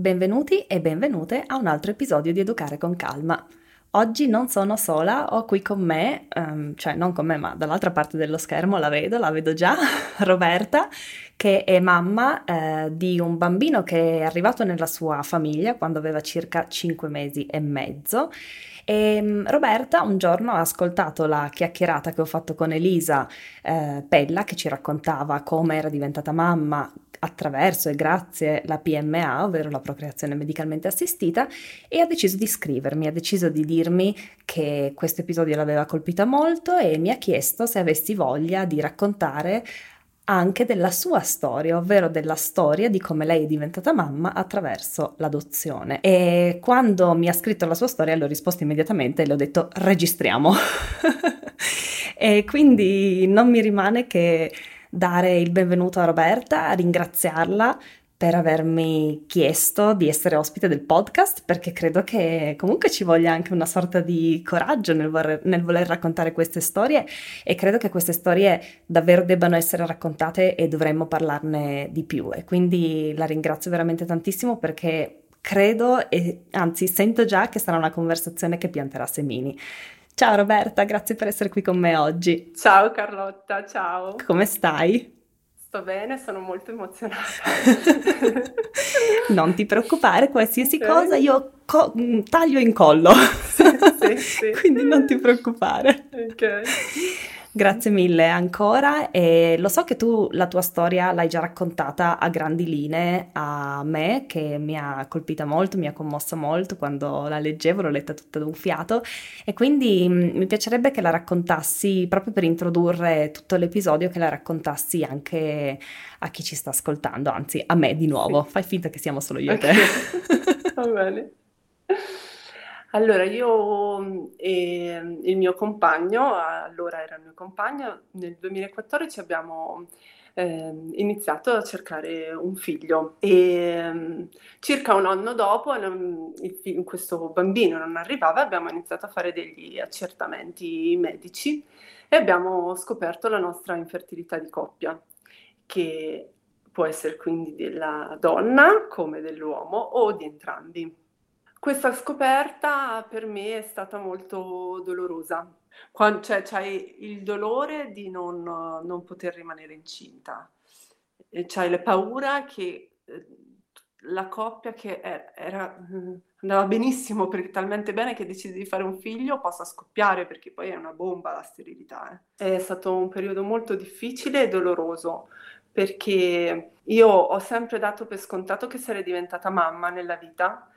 Benvenuti e benvenute a un altro episodio di Educare con Calma. Oggi non sono sola, ho qui con me, um, cioè non con me, ma dall'altra parte dello schermo la vedo, la vedo già, Roberta, che è mamma eh, di un bambino che è arrivato nella sua famiglia quando aveva circa 5 mesi e mezzo. E um, Roberta un giorno ha ascoltato la chiacchierata che ho fatto con Elisa eh, Pella, che ci raccontava come era diventata mamma attraverso e grazie la PMA, ovvero la procreazione medicalmente assistita, e ha deciso di scrivermi, ha deciso di dirmi che questo episodio l'aveva colpita molto e mi ha chiesto se avessi voglia di raccontare anche della sua storia, ovvero della storia di come lei è diventata mamma attraverso l'adozione. E quando mi ha scritto la sua storia, le ho risposto immediatamente e le ho detto registriamo. e quindi non mi rimane che dare il benvenuto a Roberta, ringraziarla per avermi chiesto di essere ospite del podcast, perché credo che comunque ci voglia anche una sorta di coraggio nel voler, nel voler, raccontare queste storie e credo che queste storie davvero debbano essere raccontate e dovremmo parlarne di più. E quindi la ringrazio veramente tantissimo perché credo e anzi sento già che sarà una conversazione che pianterà semini. Ciao Roberta, grazie per essere qui con me oggi. Ciao Carlotta, ciao. Come stai? Sto bene, sono molto emozionata. non ti preoccupare, qualsiasi okay. cosa io co- mm, taglio in collo. Sì, sì, sì. Quindi non ti preoccupare. Ok. Grazie mille ancora e lo so che tu la tua storia l'hai già raccontata a grandi linee a me che mi ha colpita molto, mi ha commossa molto quando la leggevo, l'ho letta tutta d'un fiato e quindi mh, mm, mi piacerebbe che la raccontassi proprio per introdurre tutto l'episodio, che la raccontassi anche a chi ci sta ascoltando, anzi a me di nuovo, sì. fai finta che siamo solo io okay. e te. Va bene. Allora, io e il mio compagno, allora era il mio compagno, nel 2014 abbiamo eh, iniziato a cercare un figlio e circa un anno dopo non, il, questo bambino non arrivava, abbiamo iniziato a fare degli accertamenti medici e abbiamo scoperto la nostra infertilità di coppia, che può essere quindi della donna come dell'uomo o di entrambi. Questa scoperta per me è stata molto dolorosa. Quan cioè, c'hai il dolore di non non poter rimanere incinta e c'hai la paura che, ehm, la coppia che e era mhmm, andava benissimo perché talmente bene che decidi di fare un figlio possa scoppiare, perché poi è una bomba la sterilità, eh. È stato un periodo molto difficile e doloroso, perché io ho sempre dato per scontato che sarei diventata mamma nella vita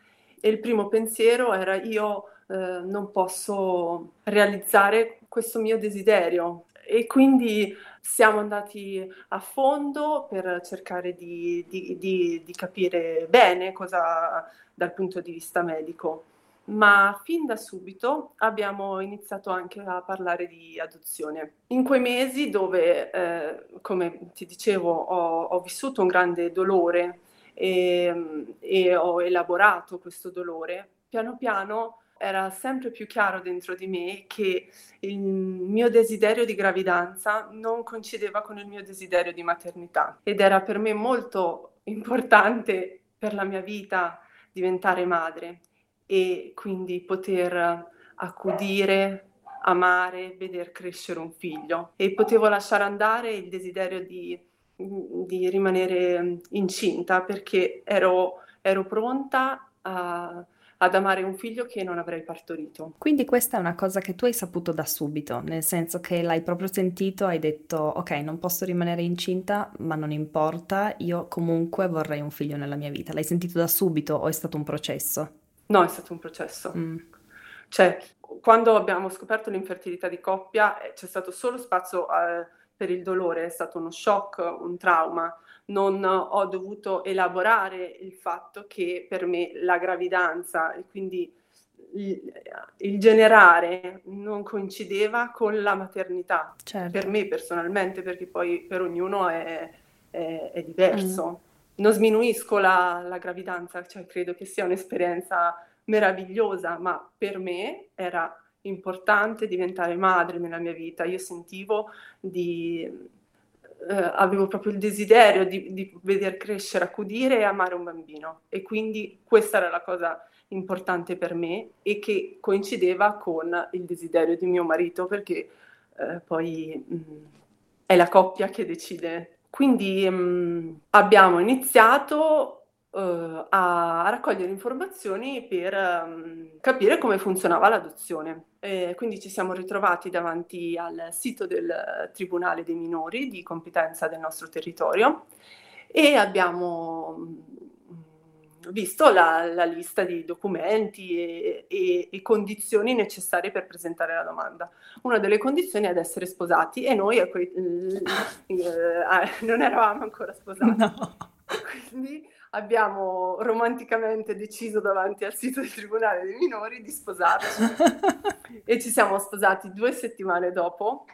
e il primo pensiero era io eh, non posso realizzare questo mio desiderio e quindi siamo andati a fondo per cercare di, di, di, di capire bene cosa dal punto di vista medico ma fin da subito abbiamo iniziato anche a parlare di adozione. In quei mesi dove, eh, come ti dicevo, ho, ho, vissuto un grande dolore e, ehm, e ho elaborato questo dolore, piano piano era sempre più chiaro dentro di me che il mio desiderio di gravidanza non coincideva con il mio desiderio di maternità ed era per me molto importante per la mia vita diventare madre e quindi poter accudire, amare, veder crescere un figlio. E potevo lasciare andare il desiderio di di rimanere incinta perché ero, ero pronta a, ad amare un figlio che non avrei partorito. Quindi questa è una cosa che tu hai saputo da subito, nel senso che l'hai proprio sentito, hai detto ok, non posso rimanere incinta, ma non importa, io comunque vorrei un figlio nella mia vita. L'hai sentito da subito o è stato un processo? No, è stato un processo. Mm. Cioè, quando abbiamo scoperto l'infertilità di coppia, eh, c'è stato solo spazio a per il dolore, è stato uno shock, un trauma. Non ho dovuto elaborare il fatto che per me la gravidanza e quindi il, il generare non coincideva con la maternità. Certo. Per me personalmente, perché poi per ognuno è, è, è diverso. Mm. Non sminuisco la, la gravidanza, cioè credo che sia un'esperienza meravigliosa, ma per me era importante diventare madre nella mia vita. Io sentivo di, eh, avevo proprio il desiderio di, di veder crescere, accudire e amare un bambino. E quindi questa era la cosa importante per me e che coincideva con il desiderio di mio marito perché eh, poi mh, mm, è la coppia che decide. Quindi mh, mm, abbiamo iniziato uh, a, raccogliere informazioni per um, capire come funzionava l'adozione. E quindi ci siamo ritrovati davanti al sito del Tribunale dei minori di competenza del nostro territorio e abbiamo mm, visto la, la, lista di documenti e, e, e, condizioni necessarie per presentare la domanda. Una delle condizioni è ad essere sposati e noi que- eh, non eravamo ancora sposati. No. Quindi abbiamo romanticamente deciso davanti al sito del Tribunale dei minori di sposarci e ci siamo sposati due settimane dopo.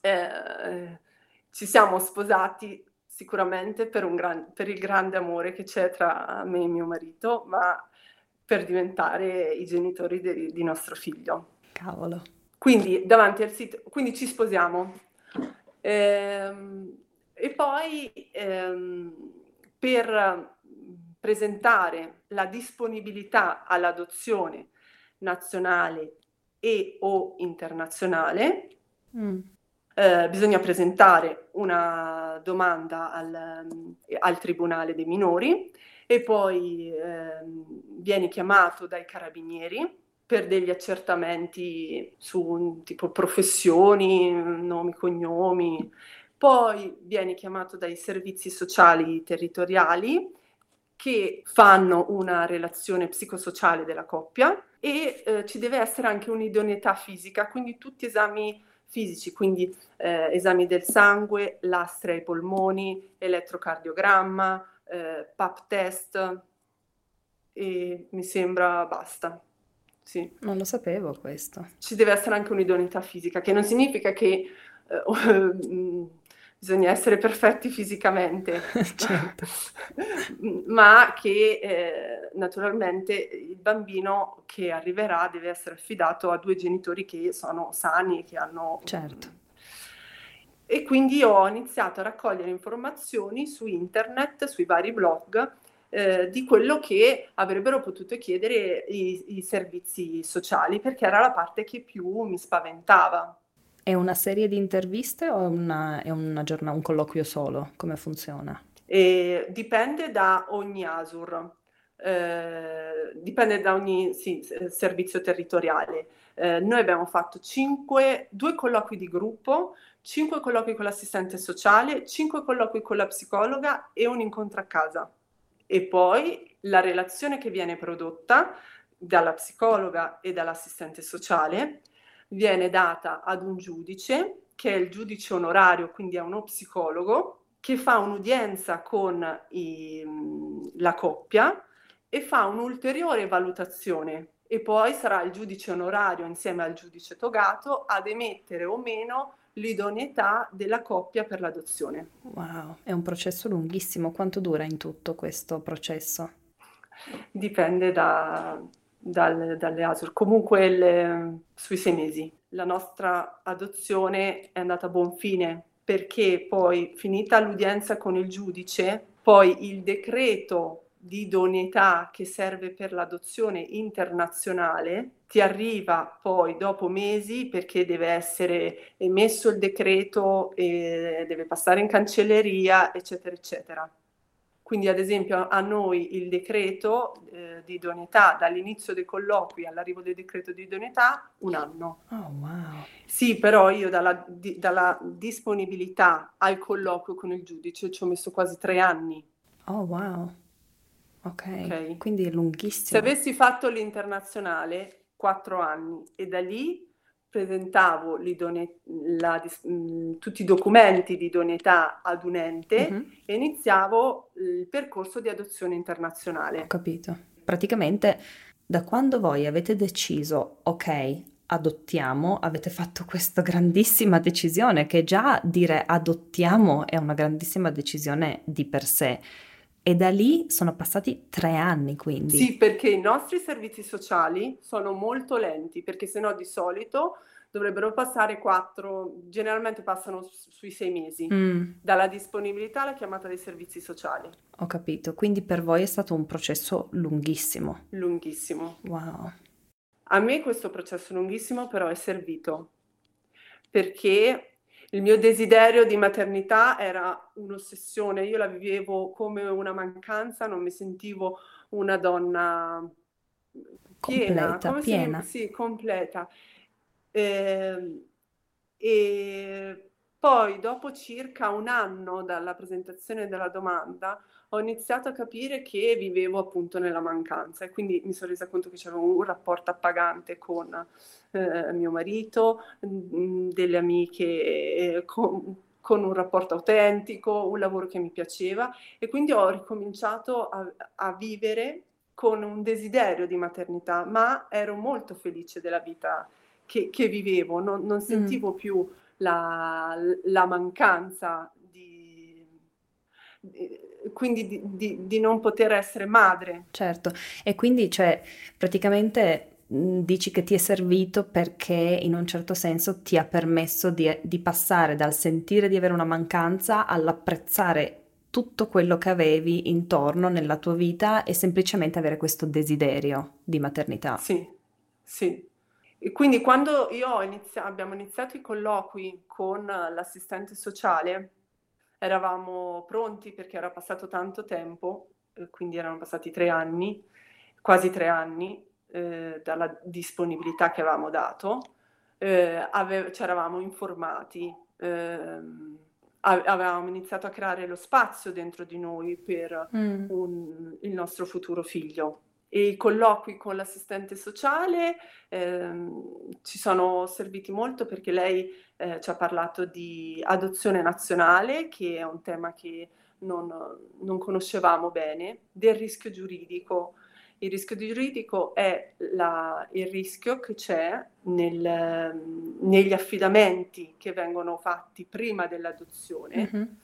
Eh, ci siamo sposati sicuramente per, gran, per, il grande amore che c'è tra me e mio marito, ma per diventare i genitori de, di nostro figlio. Cavolo. Quindi davanti al sito, quindi ci sposiamo. Ehm, e poi ehm, per presentare la disponibilità all'adozione nazionale e o internazionale, mm. eh, bisogna presentare una domanda al, al, Tribunale dei minori e poi eh, vieni chiamato dai carabinieri per degli accertamenti su tipo professioni, nomi, cognomi, poi vieni chiamato dai servizi sociali territoriali che fanno una relazione psicosociale della coppia e eh, ci deve essere anche un'idoneità fisica, quindi tutti esami fisici, quindi eh, esami del sangue, lastre ai polmoni, elettrocardiogramma, eh, PAP test e mi sembra basta. Sì. Non lo sapevo questo. Ci deve essere anche un'idoneità fisica, che non significa che eh, bisogna essere perfetti fisicamente, certo. ma che eh, naturalmente il bambino che arriverà deve essere affidato a due genitori che sono sani e che hanno... Certo. E quindi ho iniziato a raccogliere informazioni su internet, sui vari blog, eh, di quello che avrebbero potuto chiedere i, i servizi sociali, perché era la parte che più mi spaventava. È una serie di interviste o una, è una giornata, un colloquio solo? Come funziona? E dipende da ogni ASUR, eh, dipende da ogni sì, servizio territoriale. Eh, noi abbiamo fatto cinque, due colloqui di gruppo, cinque colloqui con l'assistente sociale, cinque colloqui con la psicologa e un incontro a casa. E poi la relazione che viene prodotta dalla psicologa e dall'assistente sociale viene data ad un giudice, che è il giudice onorario, quindi è uno psicologo, che fa un'udienza con i, la coppia e fa un'ulteriore valutazione e poi sarà il giudice onorario insieme al giudice togato ad emettere o meno l'idoneità della coppia per l'adozione. Wow, è un processo lunghissimo. Quanto dura in tutto questo processo? Dipende da, dal, dalle ASUR, comunque le, sui sei mesi. La nostra adozione è andata a buon fine perché poi, finita l'udienza con il giudice, poi il decreto di idoneità che serve per l'adozione internazionale ti arriva poi dopo mesi perché deve essere emesso il decreto deve passare in cancelleria, eccetera, eccetera. Quindi ad esempio a noi il decreto eh, di idoneità dall'inizio dei colloqui all'arrivo del decreto di idoneità un anno. Oh wow. Sì, però io dalla, di, dalla disponibilità al colloquio con il giudice ci ho messo quasi tre anni. Oh wow. Ok, okay. quindi è lunghissimo. Se avessi fatto l'internazionale, quattro anni e da lì presentavo la, mh, mm, tutti i documenti di idoneità ad un ente mm-hmm. e iniziavo il percorso di adozione internazionale. Ho capito. Praticamente da quando voi avete deciso, ok, adottiamo, avete fatto questa grandissima decisione che già dire adottiamo è una grandissima decisione di per sé. E da lì sono passati tre anni, quindi. Sì, perché i nostri servizi sociali sono molto lenti, perché sennò di solito dovrebbero passare quattro, generalmente passano sui sei mesi, Mm, dalla disponibilità alla chiamata dei servizi sociali. ho capito. Quindi per voi è stato un processo lunghissimo. Lunghissimo. Wow. A me questo processo lunghissimo però è servito perché il mio desiderio di maternità era un'ossessione, io la vivevo come una mancanza, non mi sentivo una donna piena, Completa, come se piena. sì, completa. Ehm, e poi, dopo circa un anno dalla presentazione della domanda, ho iniziato a capire che vivevo appunto nella mancanza e quindi mi sono resa conto che c'avevo un rapporto appagante con eh, mio marito, mm, delle amiche, eh, con, con un rapporto autentico, un lavoro che mi piaceva e quindi ho ricominciato a, a vivere con un desiderio di maternità, ma ero molto felice della vita che, che vivevo, non, non Mm, sentivo più la, la mancanza di, di- quindi di, di- di non poter essere madre. certo. E quindi, cioè, praticamente dici che ti è servito perché in un certo senso ti ha permesso di, di passare dal sentire di avere una mancanza all'apprezzare tutto quello che avevi intorno nella tua vita e semplicemente avere questo desiderio di maternità. Sì, sì. E quindi quando io inizia- abbiamo iniziato i colloqui con l'assistente sociale, eravamo pronti perché era passato tanto tempo, eh, quindi erano passati tre anni, quasi tre anni, eh, dalla disponibilità che avevamo dato, eh, ave- ci eravamo informati, ehm, avevamo iniziato a creare lo spazio dentro di noi per Mm, un- il nostro futuro figlio. I colloqui con l'assistente sociale ehm, ci sono serviti molto perché lei eh, ci ha parlato di adozione nazionale, che è un tema che non, non conoscevamo bene, del rischio giuridico. Il rischio giuridico è la- il rischio che c'è nel- negli affidamenti che vengono fatti prima dell'adozione mhm.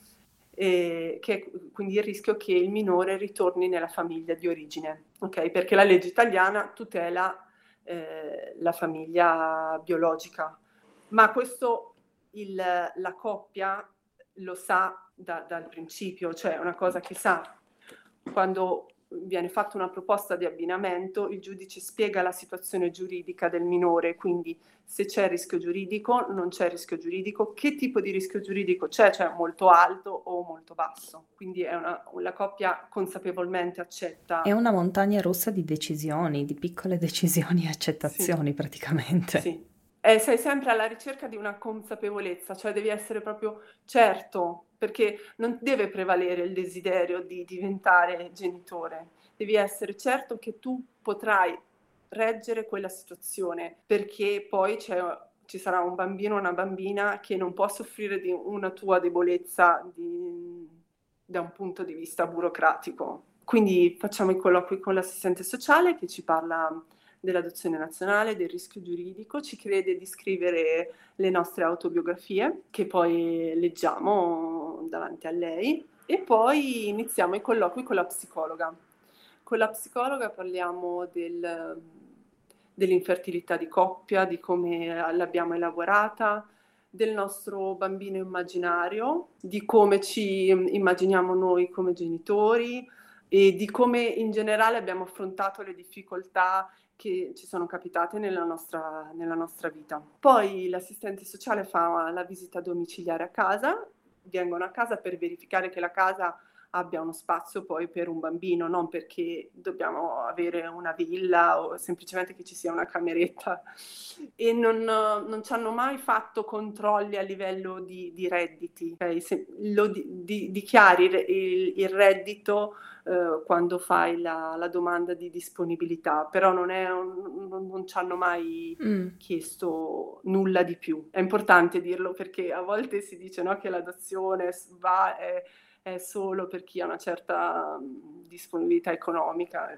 E che è quindi il rischio che il minore ritorni nella famiglia di origine, ok? Perché la legge italiana tutela eh, la famiglia biologica, ma questo il- la coppia lo sa da- dal principio, cioè è una cosa che sa quando viene fatta una proposta di abbinamento, il giudice spiega la situazione giuridica del minore, quindi se c'è rischio giuridico, non c'è rischio giuridico, che tipo di rischio giuridico c'è, cioè molto alto o molto basso. Quindi è una, la coppia consapevolmente accetta. È una montagna russa di decisioni, di piccole decisioni e Sì, accettazioni praticamente. sì. E sei sempre alla ricerca di una consapevolezza, cioè devi essere proprio certo, perché non deve prevalere il desiderio di diventare genitore, devi essere certo che tu potrai reggere quella situazione, perché poi ci sarà un bambino o una bambina che non può soffrire di una tua debolezza di- da un punto di vista burocratico. Quindi facciamo i colloqui con l'assistente sociale che ci parla dell'adozione nazionale, del rischio giuridico, ci chiede di scrivere le nostre autobiografie che poi leggiamo davanti a lei e poi iniziamo i colloqui con la psicologa. Con la psicologa parliamo del- dell'infertilità di coppia, di come l'abbiamo elaborata, del nostro bambino immaginario, di come ci immaginiamo noi come genitori e di come in generale abbiamo affrontato le difficoltà che ci sono capitate nella nostra, nella nostra vita. Poi l'assistente sociale fa la visita domiciliare a casa, vengono a casa per verificare che la casa abbia uno spazio poi per un bambino, non perché dobbiamo avere una villa o semplicemente che ci sia una cameretta. E non, non ci hanno mai fatto controlli a livello di, di redditi. ok? Se lo di- di- dichiari il, il- reddito eh, quando fai la, la domanda di disponibilità, però non, è un- non, non ci hanno mai Mm, chiesto nulla di più. È importante dirlo perché a volte si dice no, che l'adozione va, è, è solo per chi ha una certa disponibilità economica.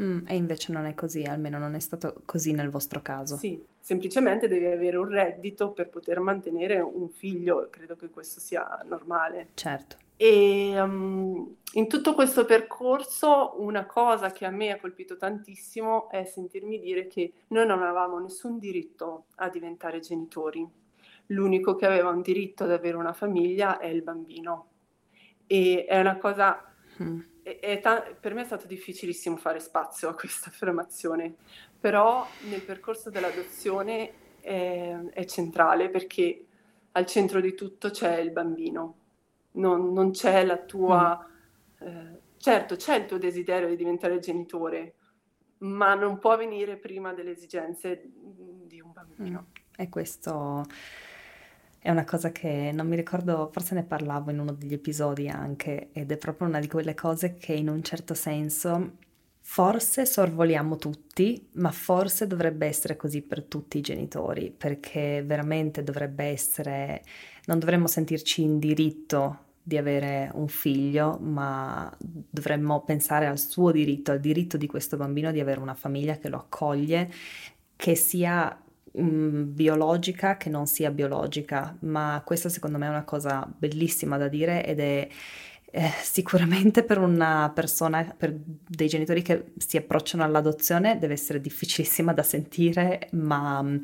Mm, e invece non è così, almeno non è stato così nel vostro caso. Sì, semplicemente devi avere un reddito per poter mantenere un figlio, credo che questo sia normale. Certo. E um, in tutto questo percorso una cosa che a me ha colpito tantissimo è sentirmi dire che noi non avevamo nessun diritto a diventare genitori. L'unico che aveva un diritto ad avere una famiglia è il bambino. E è una cosa... Mm. È, è ta- per me è stato difficilissimo fare spazio a questa affermazione, però nel percorso dell'adozione è, è centrale perché al centro di tutto c'è il bambino non, non c'è la tua... Mm. Eh, certo, c'è il tuo desiderio di diventare genitore, ma non può venire prima delle esigenze di un bambino. Mm. E questo è una cosa che non mi ricordo, forse ne parlavo in uno degli episodi anche, ed è proprio una di quelle cose che in un certo senso forse sorvoliamo tutti, ma forse dovrebbe essere così per tutti i genitori, perché veramente dovrebbe essere non dovremmo sentirci in diritto di avere un figlio, ma dovremmo pensare al suo diritto, al diritto di questo bambino di avere una famiglia che lo accoglie, che sia biologica, che non sia biologica, ma questa secondo me è una cosa bellissima da dire ed è eh, sicuramente per una persona, per dei genitori che si approcciano all'adozione deve essere difficilissima da sentire, ma mm,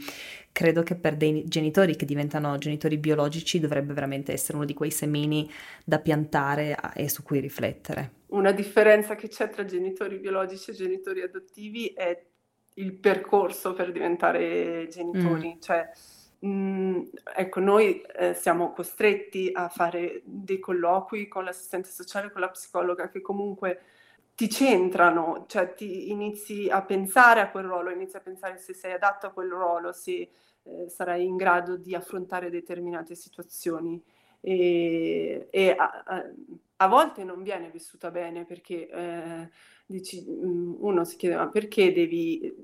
credo che per dei genitori che diventano genitori biologici dovrebbe veramente essere uno di quei semini da piantare e su cui riflettere. Una differenza che c'è tra genitori biologici e genitori adottivi è il percorso per diventare genitori, mm. cioè Mm, ecco, noi eh, siamo costretti a fare dei colloqui con l'assistente sociale, con la psicologa, che comunque ti centrano, cioè ti inizi a pensare a quel ruolo, inizi a pensare se sei adatto a quel ruolo, se eh, sarai in grado di affrontare determinate situazioni. E, e a, a, a, volte non viene vissuta bene perché eh, dici, mm, uno si chiede ma perché devi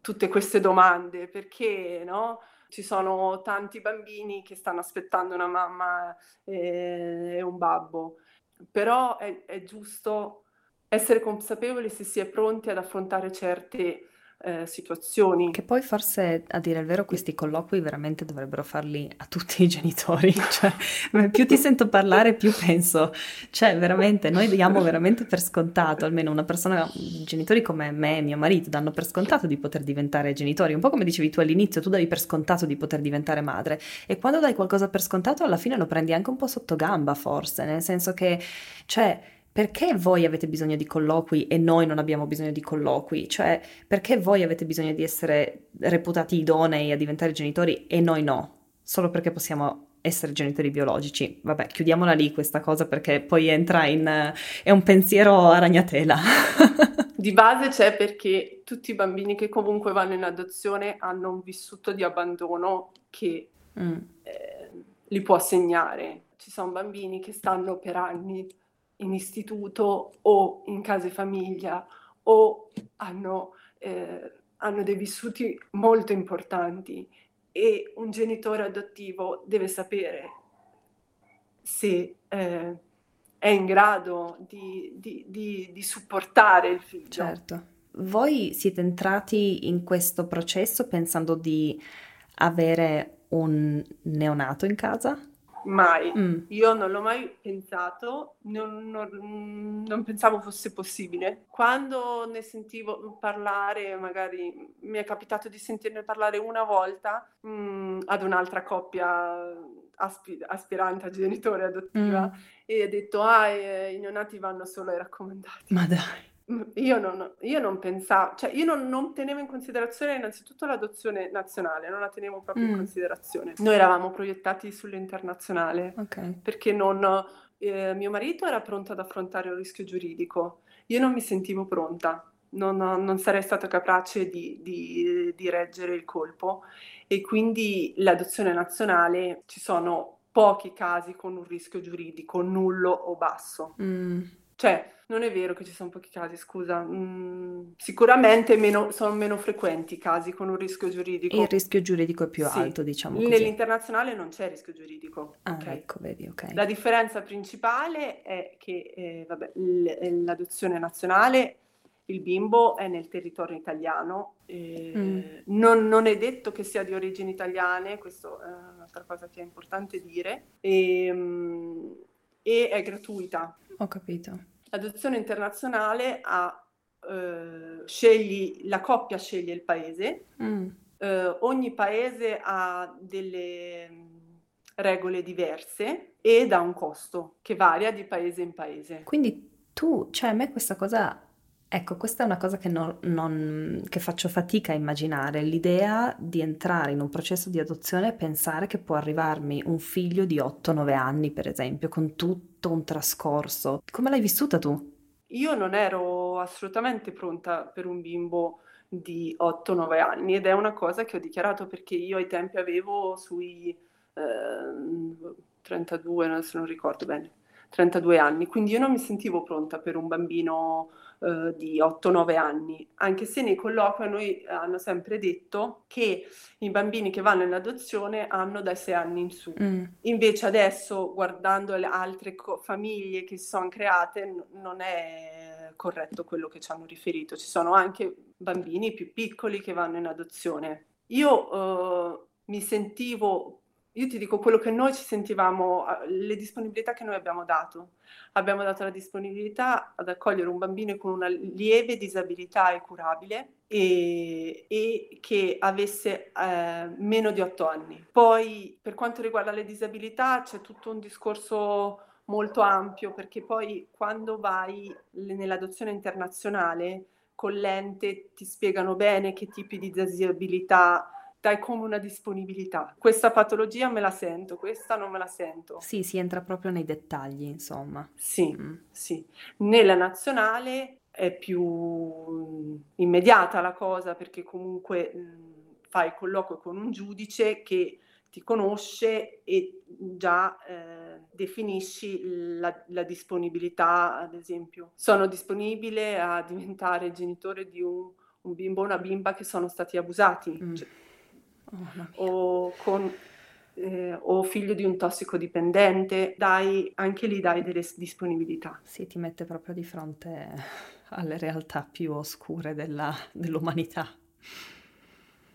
tutte queste domande, perché no? ci sono tanti bambini che stanno aspettando una mamma e, e un babbo, però è, è giusto essere consapevoli se si è pronti ad affrontare certe eh, situazioni. Che poi forse, a dire il vero, questi colloqui veramente dovrebbero farli a tutti i genitori. Cioè, più ti sento parlare, più penso, cioè veramente, noi diamo veramente per scontato, almeno una persona, genitori come me e mio marito danno per scontato di poter diventare genitori, un po' come dicevi tu all'inizio, tu davi per scontato di poter diventare madre. E quando dai qualcosa per scontato alla fine lo prendi anche un po' sotto gamba forse, nel senso che, cioè perché voi avete bisogno di colloqui e noi non abbiamo bisogno di colloqui? Cioè, perché voi avete bisogno di essere reputati idonei a diventare genitori e noi no? Solo perché possiamo essere genitori biologici. Vabbè, chiudiamola lì questa cosa perché poi entra in... è un pensiero a ragnatela. di base c'è perché tutti i bambini che comunque vanno in adozione hanno un vissuto di abbandono che mm. eh, li può segnare. Ci sono bambini che stanno per anni in istituto o in case famiglia o hanno, eh, hanno dei vissuti molto importanti e un genitore adottivo deve sapere se eh, è in grado di, di, di, di, supportare il figlio. Certo. Voi siete entrati in questo processo pensando di avere un neonato in casa? Mai. Mm. Io non l'ho mai pensato, non, non, non, pensavo fosse possibile. Quando ne sentivo parlare, magari mi è capitato di sentirne parlare una volta mh, mm, ad un'altra coppia aspi- aspirante a genitore adottiva mm. e ha detto, ah, eh, i neonati vanno solo ai raccomandati. Ma dai. Io non, io non pensavo, cioè io non, non, tenevo in considerazione innanzitutto l'adozione nazionale, non la tenevo proprio mm. in considerazione. Noi eravamo proiettati sull'internazionale okay. perché non, eh, mio marito era pronto ad affrontare un rischio giuridico, io non mi sentivo pronta, non, non sarei stata capace di, di, di reggere il colpo e quindi l'adozione nazionale ci sono pochi casi con un rischio giuridico nullo o basso. Mm Cioè, non è vero che ci sono pochi casi, scusa. Mm, sicuramente meno, sono meno frequenti i casi con un rischio giuridico. Il rischio giuridico è più Sì, alto, diciamo così. nell'internazionale non c'è rischio giuridico, Ah, ok? ecco, vedi, ok. La differenza principale è che, eh, vabbè, l- l'adozione nazionale, il bimbo è nel territorio italiano, eh, Mm, non, non è detto che sia di origini italiane, questo è un'altra cosa che è importante dire, e, mm, e è gratuita. ho capito. L'adozione internazionale ha, eh, scegli, la coppia sceglie il paese, Mm, eh, ogni paese ha delle mm, regole diverse ed ha un costo che varia di paese in paese. Quindi tu, cioè a me questa cosa, ecco, questa è una cosa che, non- non- che faccio fatica a immaginare, l'idea di entrare in un processo di adozione e pensare che può arrivarmi un figlio di 8-9 anni, per esempio, con tutto un trascorso. Come l'hai vissuta tu? Io non ero assolutamente pronta per un bimbo di 8-9 anni ed è una cosa che ho dichiarato perché io ai tempi avevo sui ehm, 32, adesso non ricordo bene, 32 anni, quindi io non mi sentivo pronta per un bambino eh, di 8-9 anni, anche se nei colloqui a noi hanno sempre detto che i bambini che vanno in adozione hanno dai 6 anni in su. Mm, Invece adesso, guardando le altre co- famiglie che si sono create, n- non è corretto quello che ci hanno riferito. Ci sono anche bambini più piccoli che vanno in adozione. Io eh, mi sentivo, io ti dico quello che noi ci sentivamo, le disponibilità che noi abbiamo dato. Abbiamo dato la disponibilità ad accogliere un bambino con una lieve disabilità e curabile e, e che avesse eh, meno di 8 anni. Poi, per quanto riguarda le disabilità, c'è tutto un discorso molto ampio perché poi quando vai nell'adozione internazionale con l'ente ti spiegano bene che tipi di disabilità dai come una disponibilità. Questa patologia me la sento, questa non me la sento. Sì, si entra proprio nei dettagli, insomma. Sì, Mm. sì. Nella nazionale è più mm, immediata la cosa perché comunque mm, fai il colloquio con un giudice che ti conosce e già eh, definisci la, la disponibilità, ad esempio. Sono disponibile a diventare genitore di un, un bimbo o una bimba che sono stati abusati. Mm. Cioè, Oh, o, con, eh, o figlio di un tossicodipendente, dai, anche lì dai delle disponibilità. Sì, ti mette proprio di fronte alle realtà più oscure della- dell'umanità.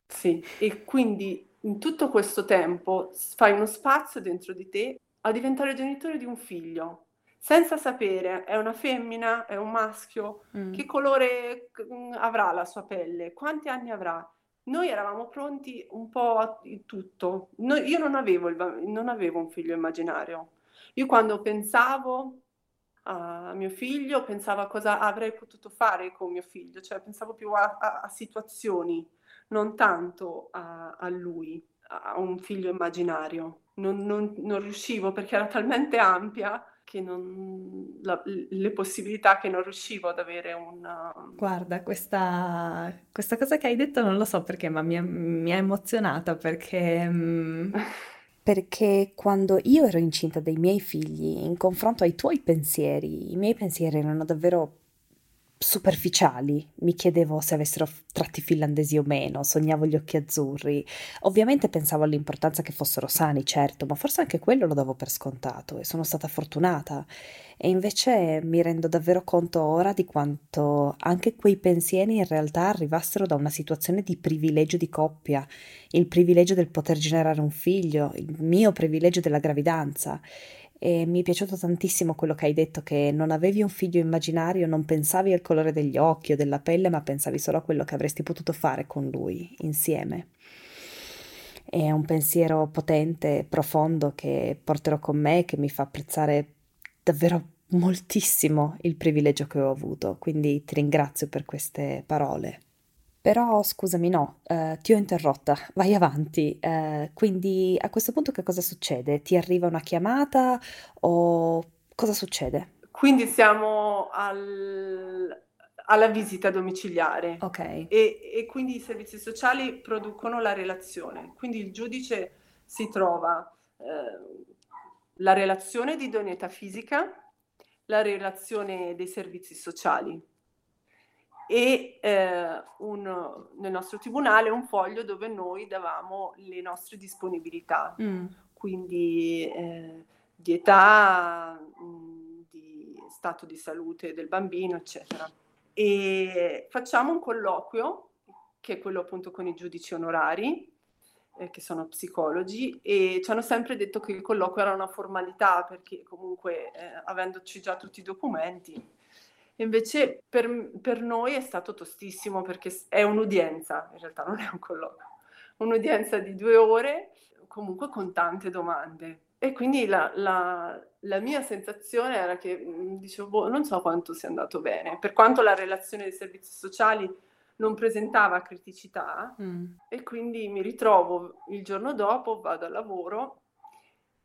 Sì, e quindi in tutto questo tempo fai uno spazio dentro di te a diventare genitore di un figlio, senza sapere è una femmina, è un maschio, Mm. che colore mm, avrà la sua pelle, quanti anni avrà. Noi eravamo pronti un po' a tutto. Noi- io non avevo, il non avevo un figlio immaginario. Io quando pensavo a mio figlio, pensavo a cosa avrei potuto fare con mio figlio, cioè pensavo più a, a- a situazioni, non tanto a, a lui, a un figlio immaginario. Non, non- non riuscivo perché era talmente ampia non, la- le possibilità che non riuscivo ad avere una... Guarda, questa, questa cosa che hai detto non lo so perché, ma mi ha, mi ha emozionata perché, mm, perché quando io ero incinta dei miei figli, in confronto ai tuoi pensieri, i miei pensieri erano davvero superficiali. Mi chiedevo se avessero tratti finlandesi o meno, sognavo gli occhi azzurri. Ovviamente pensavo all'importanza che fossero sani, certo, ma forse anche quello lo davo per scontato e sono stata fortunata. E invece mi rendo davvero conto ora di quanto anche quei pensieri in realtà arrivassero da una situazione di privilegio di coppia, il privilegio del poter generare un figlio, il mio privilegio della gravidanza. E mi è piaciuto tantissimo quello che hai detto, che non avevi un figlio immaginario, non pensavi al colore degli occhi o della pelle, ma pensavi solo a quello che avresti potuto fare con lui insieme. È un pensiero potente, profondo che porterò con me, che mi fa apprezzare davvero moltissimo il privilegio che ho avuto, quindi ti ringrazio per queste parole. Però scusami, no, eh, ti ho interrotta, vai avanti. Eh, quindi a questo punto che cosa succede? Ti arriva una chiamata o cosa succede? Quindi siamo al- alla visita domiciliare Ok, e, e quindi i servizi sociali producono la relazione. Quindi il giudice si trova eh, la relazione di idoneità fisica, la relazione dei servizi sociali e eh, un, nel nostro tribunale un foglio dove noi davamo le nostre disponibilità, mm. quindi eh, di età, mh, di stato di salute del bambino, eccetera. E facciamo un colloquio, che è quello appunto con i giudici onorari, eh, che sono psicologi, e ci hanno sempre detto che il colloquio era una formalità, perché comunque eh, avendoci già tutti i documenti. Invece per, per noi è stato tostissimo perché è un'udienza, in realtà non è un colloquio, un'udienza di due ore, comunque con tante domande e quindi la, la, la, mia sensazione era che mm, dicevo, boh, non so quanto sia andato bene, per quanto la relazione dei servizi sociali non presentava criticità mm. e quindi mi ritrovo il giorno dopo, vado al lavoro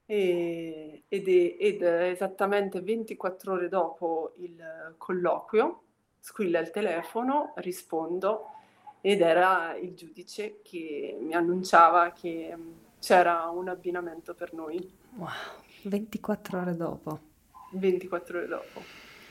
e, ed, è, ed esattamente 24 ore dopo il colloquio squilla il telefono, rispondo ed era il giudice che mi annunciava che mm, c'era un abbinamento per noi. Wow, 24 ore dopo. 24 ore dopo,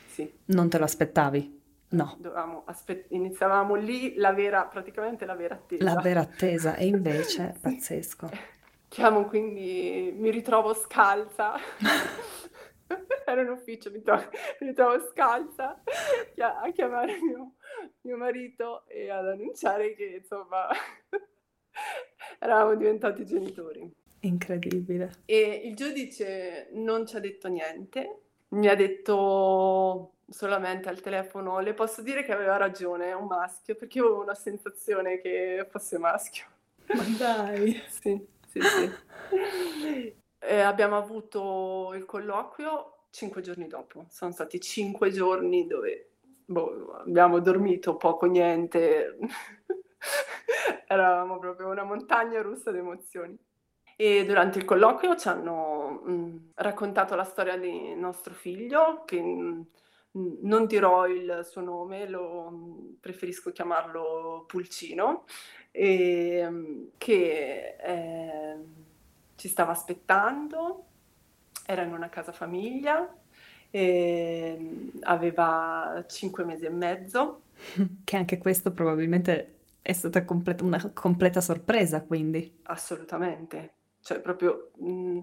sì. Non te lo aspettavi? No. Aspe- iniziavamo lì la vera, praticamente la vera attesa. La vera attesa, e invece pazzesco. Chiamo quindi, mi ritrovo scalza. Era in ufficio, mi, trovo, mi ritrovo scalza a chiamare mio, mio marito e ad annunciare che insomma eravamo diventati genitori. Incredibile. E il giudice non ci ha detto niente, mi ha detto solamente al telefono, le posso dire che aveva ragione, è un maschio, perché io avevo una sensazione che fosse maschio. Ma dai! sì, sì, sì. E abbiamo avuto il colloquio cinque giorni dopo, sono stati cinque giorni dove boh, abbiamo dormito poco, niente, eravamo proprio una montagna russa di emozioni. E durante il colloquio ci hanno mh, mm, raccontato la storia di nostro figlio, che mh, mm, non dirò il suo nome, lo, mm, preferisco chiamarlo Pulcino, e, che eh, ci stava aspettando, era in una casa famiglia, aveva cinque mesi e mezzo. Che anche questo probabilmente è stata completa, una completa sorpresa, quindi. Assolutamente cioè proprio mh,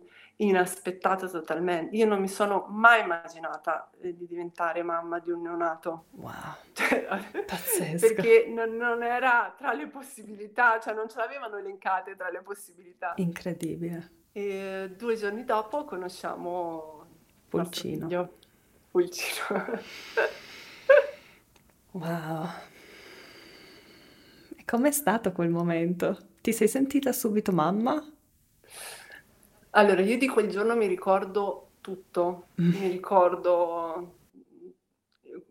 inaspettato totalmente. Io non mi sono mai immaginata eh, di diventare mamma di un neonato. Wow, cioè, pazzesco. Perché non, non, era tra le possibilità, cioè non ce l'avevano elencate tra le possibilità. Incredibile. E due giorni dopo conosciamo Pulcino. Pulcino. wow. E com'è stato quel momento? Ti sei sentita subito mamma? Allora, io di quel giorno mi ricordo tutto, mm. mi ricordo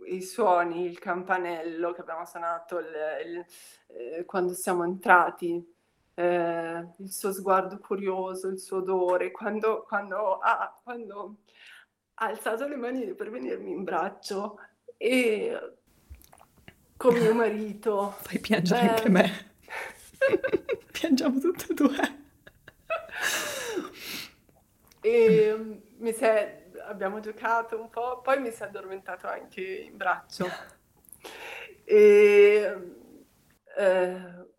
i suoni, il campanello che abbiamo suonato, il, il, eh, quando siamo entrati, eh, il suo sguardo curioso, il suo odore, quando, quando, ah, quando ha alzato le mani per venirmi in braccio e con mio marito. Fai piangere eh, anche me. Piangiamo tutte e due. E mm, mi si è, abbiamo giocato un po', poi mi si è addormentato anche in braccio. E, eh,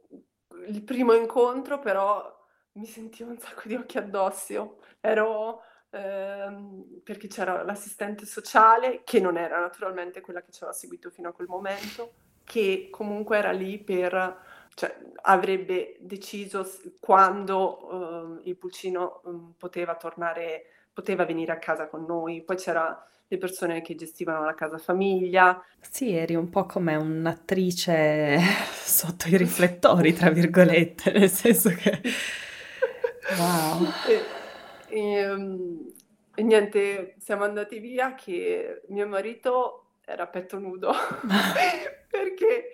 il primo incontro però mi sentivo un sacco di occhi addosso, ero ehm, perché c'era l'assistente sociale che non era naturalmente quella che ci aveva seguito fino a quel momento, che comunque era lì per cioè, avrebbe deciso quando uh, il pulcino um, poteva tornare, poteva venire a casa con noi. Poi c'era le persone che gestivano la casa famiglia. Sì, eri un po' come un'attrice sotto i riflettori, tra virgolette, nel senso che... Wow. e, e, um, e niente, siamo andati via che mio marito era petto nudo perché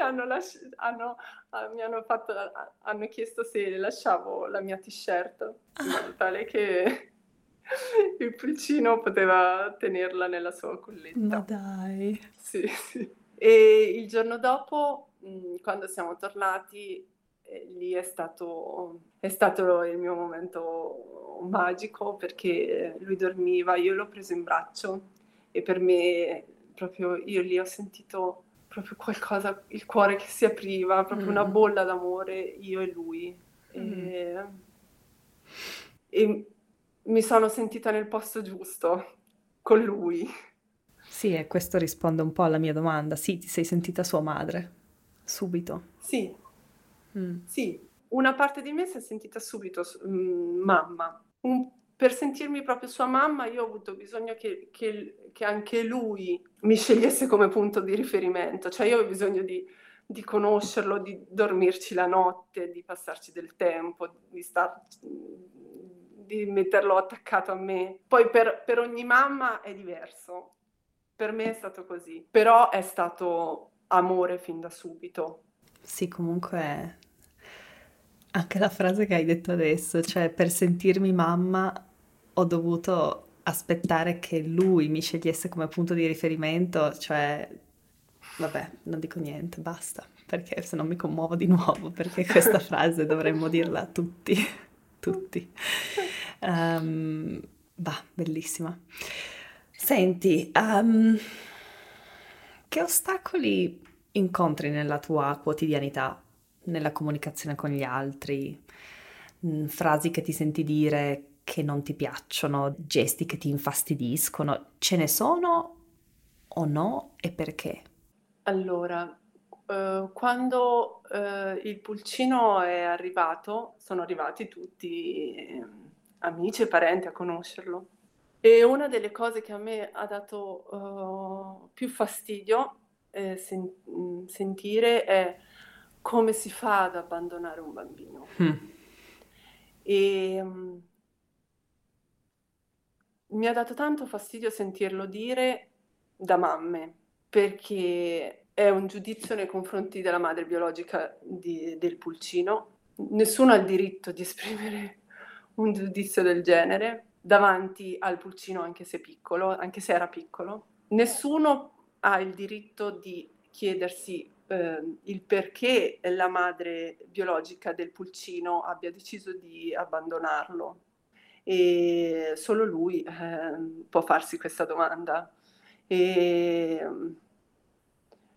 hanno, lasci- hanno, uh, mi hanno, fatto, uh, hanno chiesto se lasciavo la mia t-shirt in modo tale che il pulcino poteva tenerla nella sua colletta. Ma dai! Sì, sì. E il giorno dopo, mh, quando siamo tornati, eh, lì è stato, è stato il mio momento magico perché lui dormiva, io l'ho preso in braccio e per me proprio io lì ho sentito proprio qualcosa, il cuore che si apriva, proprio mm. una bolla d'amore, io e lui. Mm. E, e mi sono sentita nel posto giusto con lui. Sì, e questo risponde un po' alla mia domanda. Sì, ti sei sentita sua madre? Subito? Sì. Mm. Sì, una parte di me si è sentita subito mm, mamma. Un, per sentirmi proprio sua mamma, io ho avuto bisogno che, che, che, anche lui mi scegliesse come punto di riferimento. Cioè, io avevo bisogno di, di conoscerlo, di dormirci la notte, di passarci del tempo, di star di metterlo attaccato a me. Poi per, per ogni mamma è diverso. Per me è stato così, però è stato amore fin da subito. Sì, comunque anche la frase che hai detto adesso, cioè per sentirmi mamma ho dovuto aspettare che lui mi scegliesse come punto di riferimento, cioè vabbè, non dico niente, basta, perché se no mi commuovo di nuovo, perché questa frase dovremmo dirla a tutti, tutti. Um, bah, bellissima. Senti, um, che ostacoli incontri nella tua quotidianità, nella comunicazione con gli altri? Mm, frasi che ti senti dire che non ti piacciono, gesti che ti infastidiscono, ce ne sono o no e perché? Allora, Uh, quando uh, il pulcino è arrivato, sono arrivati tutti eh, amici e parenti a conoscerlo. E una delle cose che a me ha dato uh, più fastidio eh, sen- mm, sentire è come si fa ad abbandonare un bambino. Mm. E um, mi ha dato tanto fastidio sentirlo dire da mamme, perché è un giudizio nei confronti della madre biologica di, del pulcino. Nessuno ha il diritto di esprimere un giudizio del genere davanti al pulcino anche se piccolo, anche se era piccolo. Nessuno ha il diritto di chiedersi eh, il perché la madre biologica del pulcino abbia deciso di abbandonarlo. E solo lui eh, può farsi questa domanda. E,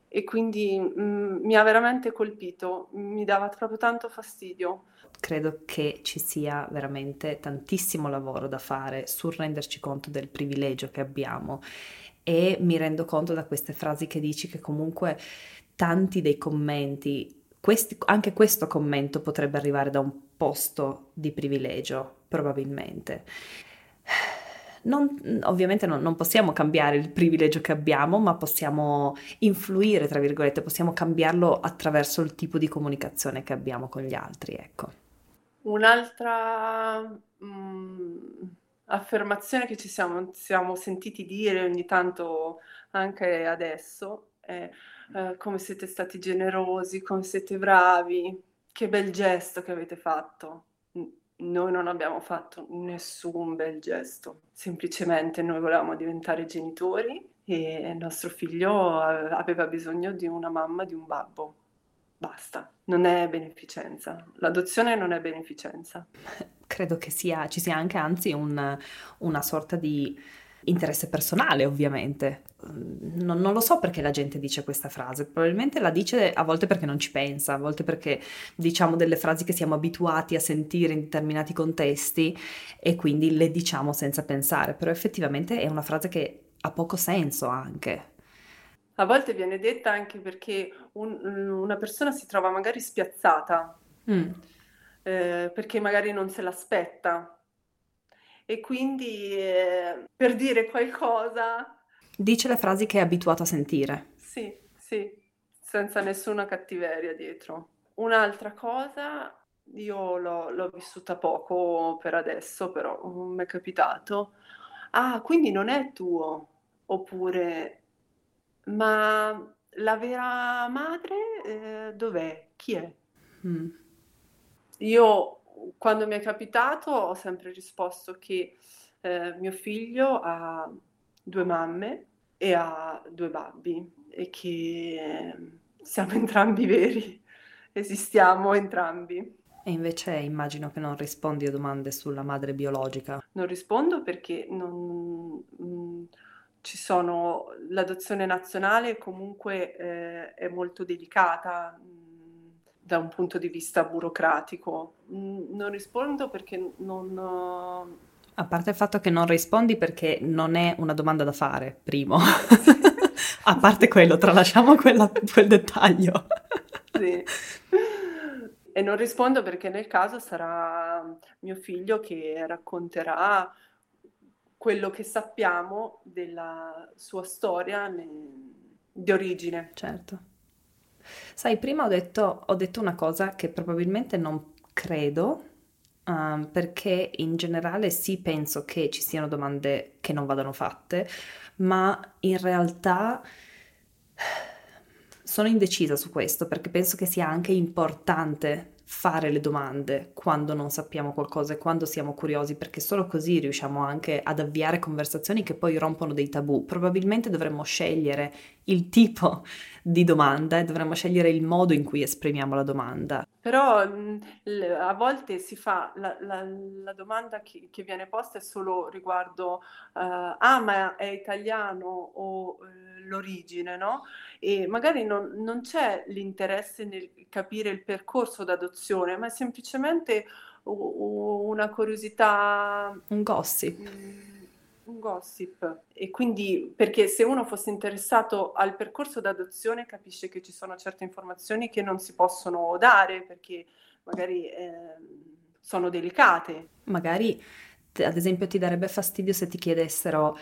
e quindi mh, mm, mi ha veramente colpito, mi dava proprio tanto fastidio credo che ci sia veramente tantissimo lavoro da fare sul renderci conto del privilegio che abbiamo e mi rendo conto da queste frasi che dici che comunque tanti dei commenti, questi, anche questo commento potrebbe arrivare da un posto di privilegio, probabilmente. Non, ovviamente non, non, possiamo cambiare il privilegio che abbiamo, ma possiamo influire, tra virgolette, possiamo cambiarlo attraverso il tipo di comunicazione che abbiamo con gli altri, ecco. Un'altra mh, mm, affermazione che ci siamo, siamo, sentiti dire ogni tanto anche adesso è eh, come siete stati generosi, come siete bravi, che bel gesto che avete fatto. Noi non abbiamo fatto nessun bel gesto, semplicemente noi volevamo diventare genitori e il nostro figlio aveva bisogno di una mamma, di un babbo. Basta, non è beneficenza. L'adozione non è beneficenza. Credo che sia, ci sia anche anzi un, una sorta di interesse personale, ovviamente. Non, non, lo so perché la gente dice questa frase, probabilmente la dice a volte perché non ci pensa, a volte perché diciamo delle frasi che siamo abituati a sentire in determinati contesti e quindi le diciamo senza pensare, però effettivamente è una frase che ha poco senso anche. A volte viene detta anche perché un, una persona si trova magari spiazzata, mm. eh, perché magari non se l'aspetta. E quindi eh, per dire qualcosa... Dice le frasi che è abituato a sentire. Sì, sì, senza nessuna cattiveria dietro. Un'altra cosa, io l'ho, l'ho vissuta poco per adesso, però mi è capitato. Ah, quindi non è tuo, oppure ma la vera madre, ehm, dov'è? Chi è? Mh. Io quando mi è capitato ho sempre risposto che, ehm, mio figlio ha 2 mamme e ha 2 babbi e che siamo entrambi veri, esistiamo entrambi. E invece immagino che non rispondi a domande sulla madre biologica. Non rispondo perché non mhmm ci sono l'adozione nazionale comunque eh, è molto delicata da un punto di vista burocratico. Mh, non rispondo perché non... A parte il fatto che non rispondi perché non è una domanda da fare, primo. A parte quello, tralasciamo quella, quel dettaglio. sì. E non rispondo perché nel caso sarà mio figlio che racconterà quello che sappiamo della sua storia di origine. Certo. Sai, prima ho detto, ho detto una cosa che probabilmente non credo, um, perché in generale sì penso che ci siano domande che non vadano fatte, ma in realtà sono indecisa su questo perché penso che sia anche importante fare le domande quando non sappiamo qualcosa e quando siamo curiosi, perché solo così riusciamo anche ad avviare conversazioni che poi rompono dei tabù. Probabilmente dovremmo scegliere il tipo di domanda e dovremmo scegliere il modo in cui esprimiamo la domanda. Però a volte si fa la, la, la domanda che, che, viene posta è solo riguardo uh, ah ma è italiano o uh, l'origine, no? E magari non, non c'è l'interesse nel capire il percorso d'adozione, ma è semplicemente una curiosità. Un gossip. Mm, un gossip. E quindi, perché se uno fosse interessato al percorso d'adozione, capisce che ci sono certe informazioni che non si possono dare perché magari eh, sono delicate. Magari, ad esempio, ti darebbe fastidio se ti chiedessero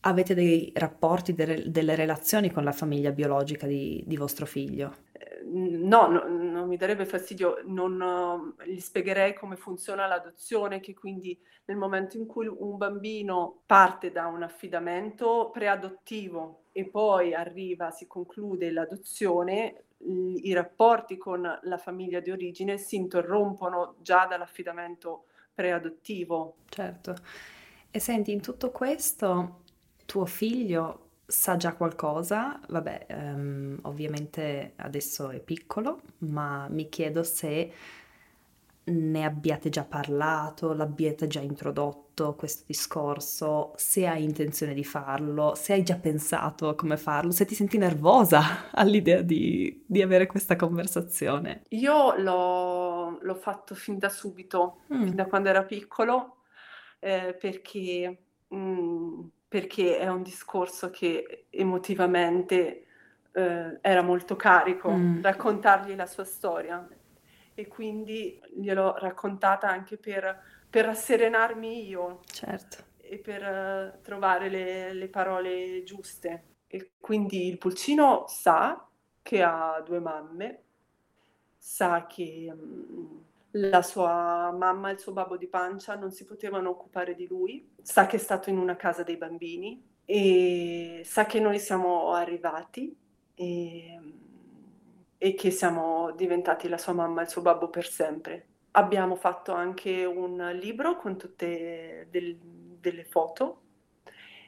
avete dei rapporti, delle, relazioni con la famiglia biologica di, di vostro figlio? Eh, no, no, mi darebbe fastidio, non uh, gli spiegherei come funziona l'adozione, che quindi nel momento in cui un bambino parte da un affidamento preadottivo e poi arriva, si conclude l'adozione, i rapporti con la famiglia di origine si interrompono già dall'affidamento preadottivo. Certo. E senti, in tutto questo tuo figlio sa già qualcosa, vabbè, um, ovviamente adesso è piccolo, ma mi chiedo se ne abbiate già parlato, l'abbiate già introdotto questo discorso, se hai intenzione di farlo, se hai già pensato a come farlo, se ti senti nervosa all'idea di, di avere questa conversazione. Io l'ho, l'ho fatto fin da subito, mm. fin da quando era piccolo, eh, perché... Mm, perché è un discorso che emotivamente eh, era molto carico, mm. raccontargli la sua storia e quindi gliel'ho raccontata anche per, per rasserenarmi io certo. e per uh, trovare le, le, parole giuste. E quindi il pulcino sa che ha due mamme, sa che um, la sua mamma e il suo babbo di pancia non si potevano occupare di lui, sa che è stato in una casa dei bambini e sa che noi siamo arrivati e, e che siamo diventati la sua mamma e il suo babbo per sempre. Abbiamo fatto anche un libro con tutte del, delle foto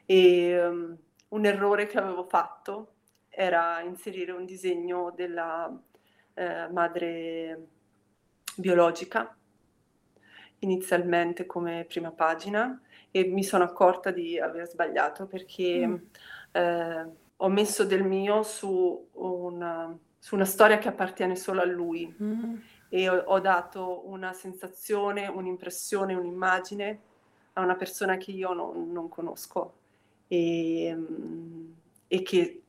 e um, un errore che avevo fatto era inserire un disegno della eh, madre biologica, inizialmente come prima pagina, e mi sono accorta di aver sbagliato perché mm. eh, ho messo del mio su una, su una, storia che appartiene solo a lui mm. e ho, ho, dato una sensazione, un'impressione, un'immagine a una persona che io non, non conosco e, e, che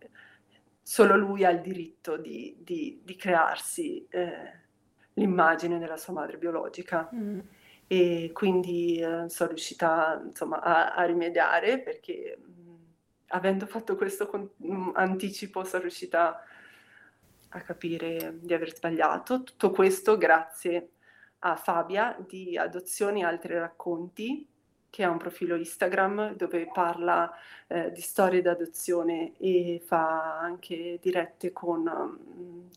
solo lui ha il diritto di, di, di crearsi. Eh, l'immagine della sua madre biologica. Mm. E quindi eh, sono riuscita insomma, a, a rimediare perché mh, avendo fatto questo con- mh, anticipo sono riuscita a capire di aver sbagliato. Tutto questo grazie a Fabia di Adozioni e altri racconti che ha un profilo Instagram dove parla eh, di storie d'adozione e fa anche dirette con mh,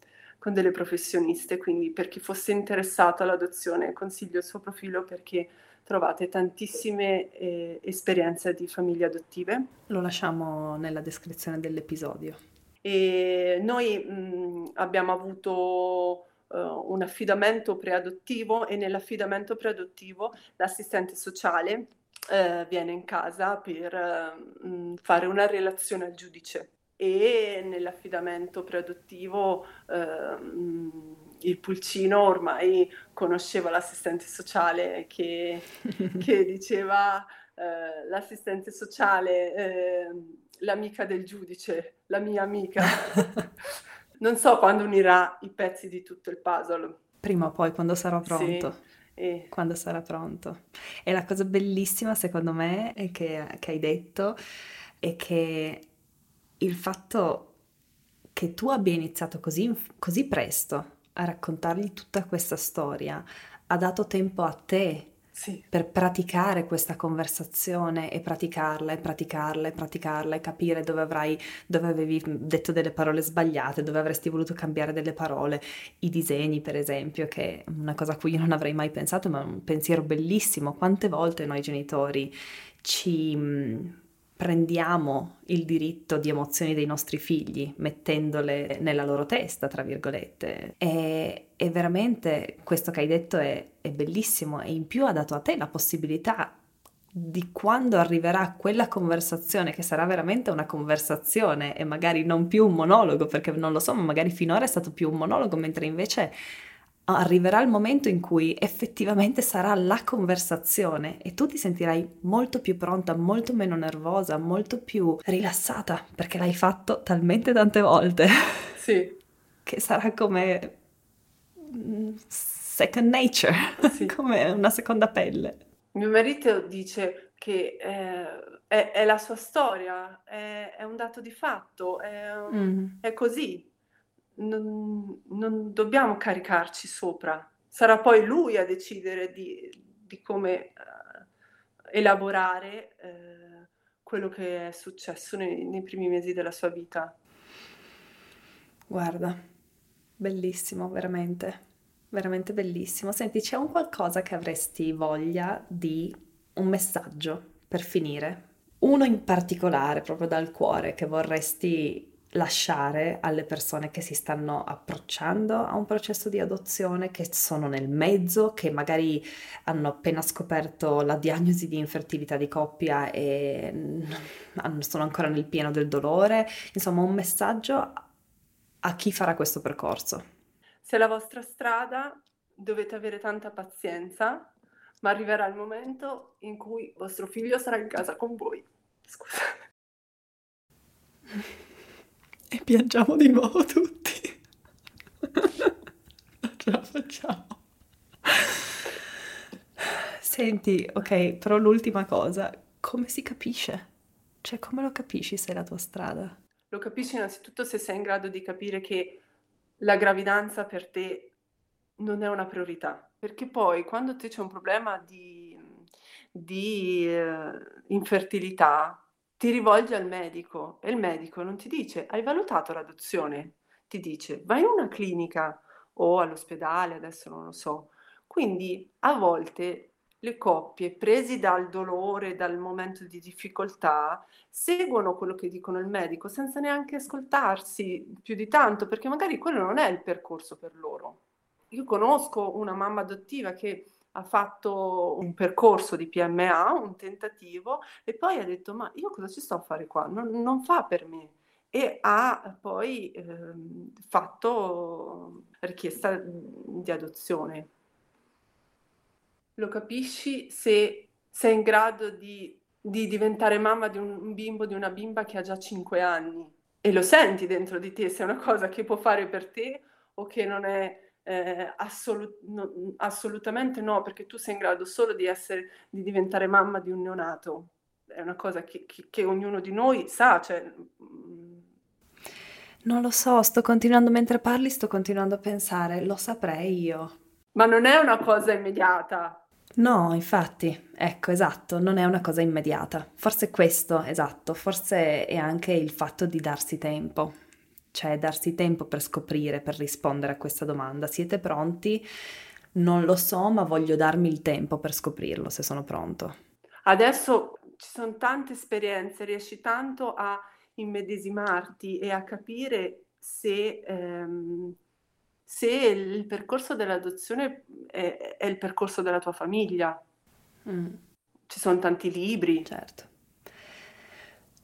con delle professioniste, quindi per chi fosse interessato all'adozione consiglio il suo profilo perché trovate tantissime eh, esperienze di famiglie adottive. Lo lasciamo nella descrizione dell'episodio. E noi mh, abbiamo avuto uh, un affidamento preadottivo e nell'affidamento preadottivo l'assistente sociale eh, viene in casa per eh, fare una relazione al giudice e nell'affidamento preadottivo eh, il pulcino ormai conosceva l'assistente sociale che, che diceva eh, l'assistente sociale, eh, l'amica del giudice, la mia amica. non so quando unirà i pezzi di tutto il puzzle. Prima o poi, quando sarò pronto. Sì. E... Quando sarà pronto. E la cosa bellissima, secondo me, che, che hai detto, è che il fatto che tu abbia iniziato così, così presto a raccontargli tutta questa storia ha dato tempo a te sì. per praticare questa conversazione e praticarla e praticarla e praticarla e capire dove avrai, dove avevi detto delle parole sbagliate, dove avresti voluto cambiare delle parole, i disegni per esempio, che è una cosa a cui io non avrei mai pensato, ma è un pensiero bellissimo. Quante volte noi genitori ci prendiamo il diritto di emozioni dei nostri figli mettendole nella loro testa, tra virgolette. E, e veramente questo che hai detto è, è bellissimo e in più ha dato a te la possibilità di quando arriverà quella conversazione, che sarà veramente una conversazione e magari non più un monologo, perché non lo so, ma magari finora è stato più un monologo, mentre invece arriverà il momento in cui effettivamente sarà la conversazione e tu ti sentirai molto più pronta, molto meno nervosa, molto più rilassata perché l'hai fatto talmente tante volte. Sì. che sarà come mm, second nature, sì. come una seconda pelle. Mio marito dice che eh, è, è, la sua storia, è, è, un dato di fatto, è, mm. è così non, non dobbiamo caricarci sopra. Sarà poi lui a decidere di, di come uh, elaborare uh, quello che è successo nei, nei primi mesi della sua vita. Guarda, bellissimo, veramente, veramente bellissimo. Senti, c'è un qualcosa che avresti voglia di un messaggio per finire? Uno in particolare, proprio dal cuore, che vorresti lasciare alle persone che si stanno approcciando a un processo di adozione, che sono nel mezzo, che magari hanno appena scoperto la diagnosi di infertilità di coppia e sono ancora nel pieno del dolore, insomma un messaggio a chi farà questo percorso. Se è la vostra strada dovete avere tanta pazienza, ma arriverà il momento in cui vostro figlio sarà in casa con voi. Scusate. E piangiamo di nuovo tutti. non ce la facciamo. Senti, ok, però l'ultima cosa, come si capisce? Cioè, come lo capisci se è la tua strada? Lo capisci innanzitutto se sei in grado di capire che la gravidanza per te non è una priorità, perché poi quando te c'è un problema di, di eh, infertilità, ti rivolgi al medico e il medico non ti dice hai valutato l'adozione, ti dice vai in una clinica o all'ospedale, adesso non lo so. Quindi a volte le coppie, presi dal dolore, dal momento di difficoltà, seguono quello che dicono il medico senza neanche ascoltarsi più di tanto, perché magari quello non è il percorso per loro. Io conosco una mamma adottiva che ha fatto un percorso di PMA, un tentativo, e poi ha detto, ma io cosa ci sto a fare qua? Non, non fa per me. E ha poi eh, fatto richiesta di adozione. Lo capisci se sei in grado di, di diventare mamma di un bimbo, di una bimba che ha già 5 anni e lo senti dentro di te se è una cosa che può fare per te o che non è eh, assolut- no, assolutamente no, perché tu sei in grado solo di, essere, di diventare mamma di un neonato. È una cosa che, che, che ognuno di noi sa. Cioè, mm. non lo so, sto continuando mentre parli, sto continuando a pensare, lo saprei io. Ma non è una cosa immediata. No, infatti, ecco, esatto, non è una cosa immediata. Forse questo, esatto, forse è anche il fatto di darsi tempo cioè darsi tempo per scoprire, per rispondere a questa domanda. Siete pronti? Non lo so, ma voglio darmi il tempo per scoprirlo se sono pronto. Adesso ci sono tante esperienze, riesci tanto a immedesimarti e a capire se, ehm, se il percorso dell'adozione è, è, il percorso della tua famiglia. Mm. ci sono tanti libri. Certo.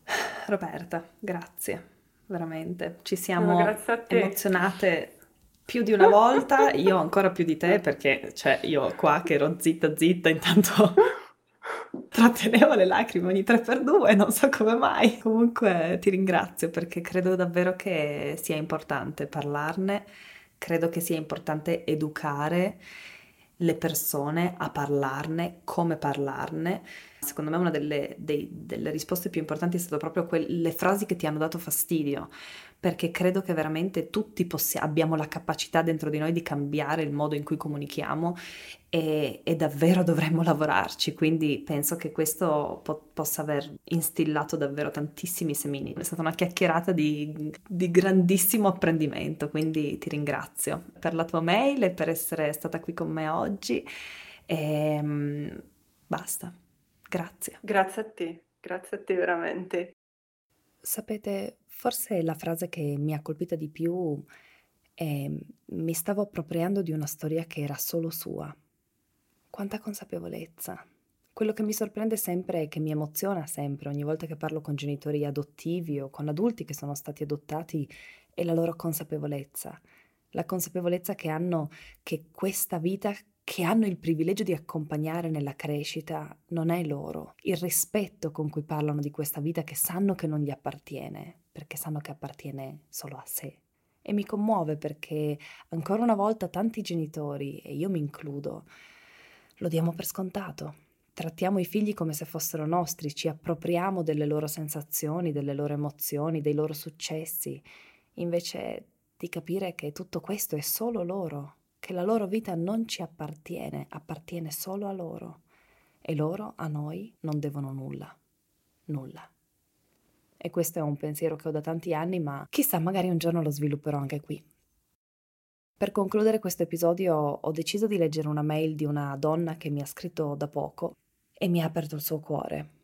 Roberta, grazie, veramente. Ci siamo No, emozionate più di una volta, io ancora più di te perché, cioè, io qua che ero zitta zitta, intanto trattenevo le lacrime ogni 3x2, non so come mai. Comunque ti ringrazio perché credo davvero che sia importante parlarne, credo che sia importante educare le persone a parlarne, come parlarne. Secondo me una delle, dei- delle risposte più importanti è stato proprio quelle frasi che ti hanno dato fastidio, perché credo che veramente tutti possi- abbiamo la capacità dentro di noi di cambiare il modo in cui comunichiamo e, e davvero dovremmo lavorarci, quindi penso che questo po- possa aver instillato davvero tantissimi semini. È stata una chiacchierata di, di grandissimo apprendimento, quindi ti ringrazio per la tua mail e per essere stata qui con me oggi. E, mm, basta, grazie. Grazie a te, grazie a te veramente. Sapete, forse la frase che mi ha colpita di più è mi stavo appropriando di una storia che era solo sua. Quanta consapevolezza. Quello che mi sorprende sempre e che mi emoziona sempre ogni volta che parlo con genitori adottivi o con adulti che sono stati adottati è la loro consapevolezza. La consapevolezza che hanno che questa vita che hanno il privilegio di accompagnare nella crescita non è loro. Il rispetto con cui parlano di questa vita che sanno che non gli appartiene, perché sanno che appartiene solo a sé. E mi commuove perché ancora una volta tanti genitori, e io mi includo, lo diamo per scontato. Trattiamo i figli come se fossero nostri, ci appropriamo delle loro sensazioni, delle loro emozioni, dei loro successi, invece di capire che tutto questo è solo loro, che la loro vita non ci appartiene, appartiene solo a loro e loro a noi non devono nulla, nulla. E questo è un pensiero che ho da tanti anni, ma chissà, magari un giorno lo svilupperò anche qui. Per concludere questo episodio ho deciso di leggere una mail di una donna che mi ha scritto da poco e mi ha aperto il suo cuore.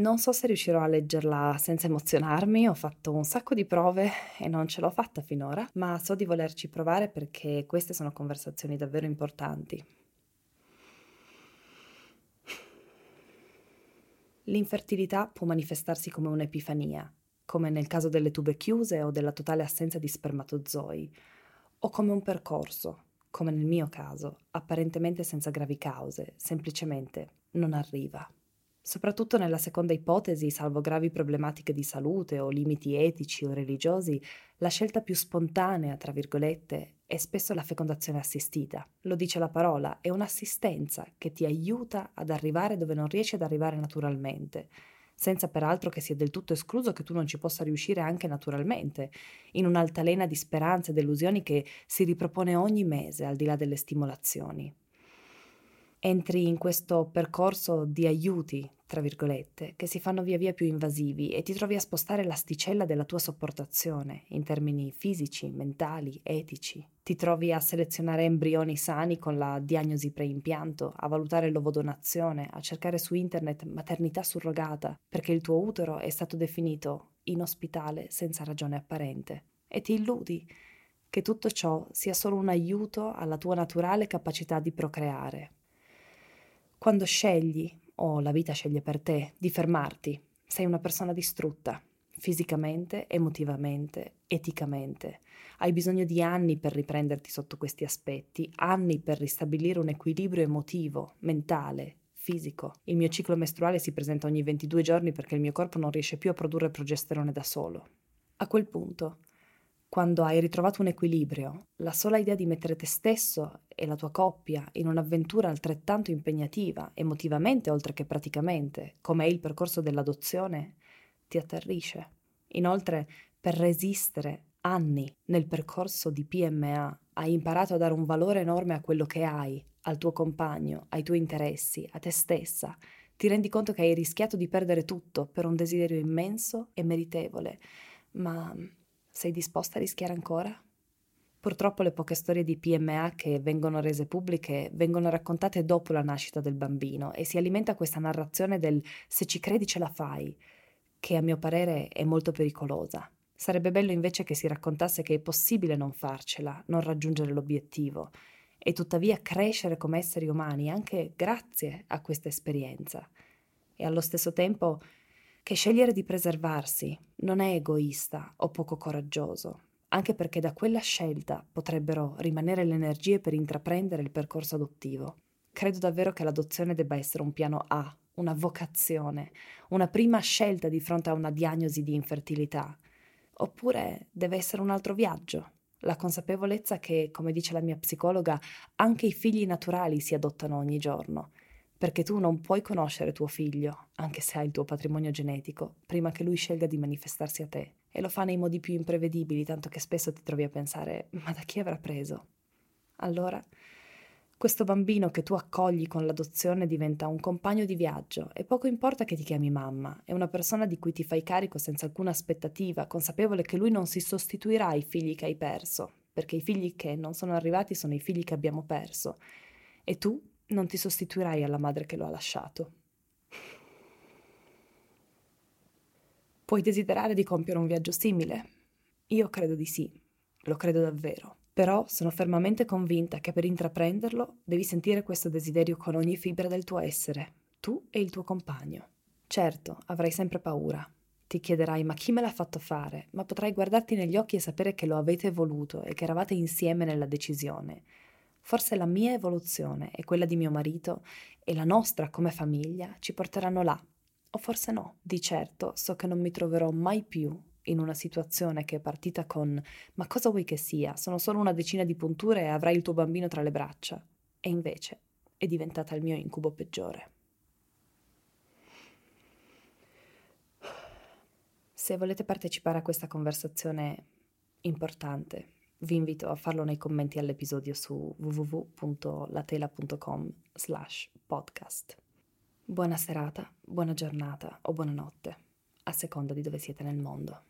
Non so se riuscirò a leggerla senza emozionarmi, ho fatto un sacco di prove e non ce l'ho fatta finora, ma so di volerci provare perché queste sono conversazioni davvero importanti. L'infertilità può manifestarsi come un'epifania, come nel caso delle tube chiuse o della totale assenza di spermatozoi, o come un percorso, come nel mio caso, apparentemente senza gravi cause, semplicemente non arriva. Soprattutto nella seconda ipotesi, salvo gravi problematiche di salute o limiti etici o religiosi, la scelta più spontanea, tra virgolette, è spesso la fecondazione assistita. Lo dice la parola, è un'assistenza che ti aiuta ad arrivare dove non riesci ad arrivare naturalmente, senza peraltro che sia del tutto escluso che tu non ci possa riuscire anche naturalmente, in un'altalena di speranze e delusioni che si ripropone ogni mese al di là delle stimolazioni entri in questo percorso di aiuti, tra virgolette, che si fanno via via più invasivi e ti trovi a spostare l'asticella della tua sopportazione in termini fisici, mentali, etici. Ti trovi a selezionare embrioni sani con la diagnosi preimpianto, a valutare l'ovodonazione, a cercare su internet maternità surrogata, perché il tuo utero è stato definito inospitale senza ragione apparente. E ti illudi che tutto ciò sia solo un aiuto alla tua naturale capacità di procreare, quando scegli, o la vita sceglie per te, di fermarti, sei una persona distrutta, fisicamente, emotivamente, eticamente. Hai bisogno di anni per riprenderti sotto questi aspetti, anni per ristabilire un equilibrio emotivo, mentale, fisico. Il mio ciclo mestruale si presenta ogni 22 giorni perché il mio corpo non riesce più a produrre progesterone da solo. A quel punto, quando hai ritrovato un equilibrio, la sola idea di mettere te stesso e la tua coppia in un'avventura altrettanto impegnativa, emotivamente oltre che praticamente, come è il percorso dell'adozione, ti atterrisce. Inoltre, per resistere anni nel percorso di PMA, hai imparato a dare un valore enorme a quello che hai, al tuo compagno, ai tuoi interessi, a te stessa. Ti rendi conto che hai rischiato di perdere tutto per un desiderio immenso e meritevole, ma sei disposta a rischiare ancora? Purtroppo le poche storie di PMA che vengono rese pubbliche vengono raccontate dopo la nascita del bambino e si alimenta questa narrazione del se ci credi ce la fai, che a mio parere è molto pericolosa. Sarebbe bello invece che si raccontasse che è possibile non farcela, non raggiungere l'obiettivo e tuttavia crescere come esseri umani anche grazie a questa esperienza, e allo stesso tempo che scegliere di preservarsi non è egoista o poco coraggioso, anche perché da quella scelta potrebbero rimanere le energie per intraprendere il percorso adottivo. Credo davvero che l'adozione debba essere un piano A, una vocazione, una prima scelta di fronte a una diagnosi di infertilità. Oppure deve essere un altro viaggio, la consapevolezza che, come dice la mia psicologa, anche i figli naturali si adottano ogni giorno, perché tu non puoi conoscere tuo figlio, anche se hai il tuo patrimonio genetico, prima che lui scelga di manifestarsi a te. E lo fa nei modi più imprevedibili, tanto che spesso ti trovi a pensare, ma da chi avrà preso? Allora, questo bambino che tu accogli con l'adozione diventa un compagno di viaggio e poco importa che ti chiami mamma, è una persona di cui ti fai carico senza alcuna aspettativa, consapevole che lui non si sostituirà ai figli che hai perso, perché i figli che non sono arrivati sono i figli che abbiamo perso e tu non ti sostituirai alla madre che lo ha lasciato. Puoi desiderare di compiere un viaggio simile? Io credo di sì, lo credo davvero. Però sono fermamente convinta che per intraprenderlo devi sentire questo desiderio con ogni fibra del tuo essere, tu e il tuo compagno. Certo, avrai sempre paura. Ti chiederai ma chi me l'ha fatto fare? Ma potrai guardarti negli occhi e sapere che lo avete voluto e che eravate insieme nella decisione. Forse la mia evoluzione e quella di mio marito e la nostra come famiglia ci porteranno là. O forse no. Di certo so che non mi troverò mai più in una situazione che è partita con ma cosa vuoi che sia? Sono solo una decina di punture e avrai il tuo bambino tra le braccia. E invece è diventata il mio incubo peggiore. Se volete partecipare a questa conversazione importante, vi invito a farlo nei commenti all'episodio su www.latela.com slash podcast. Buona serata, buona giornata o buonanotte, a seconda di dove siete nel mondo.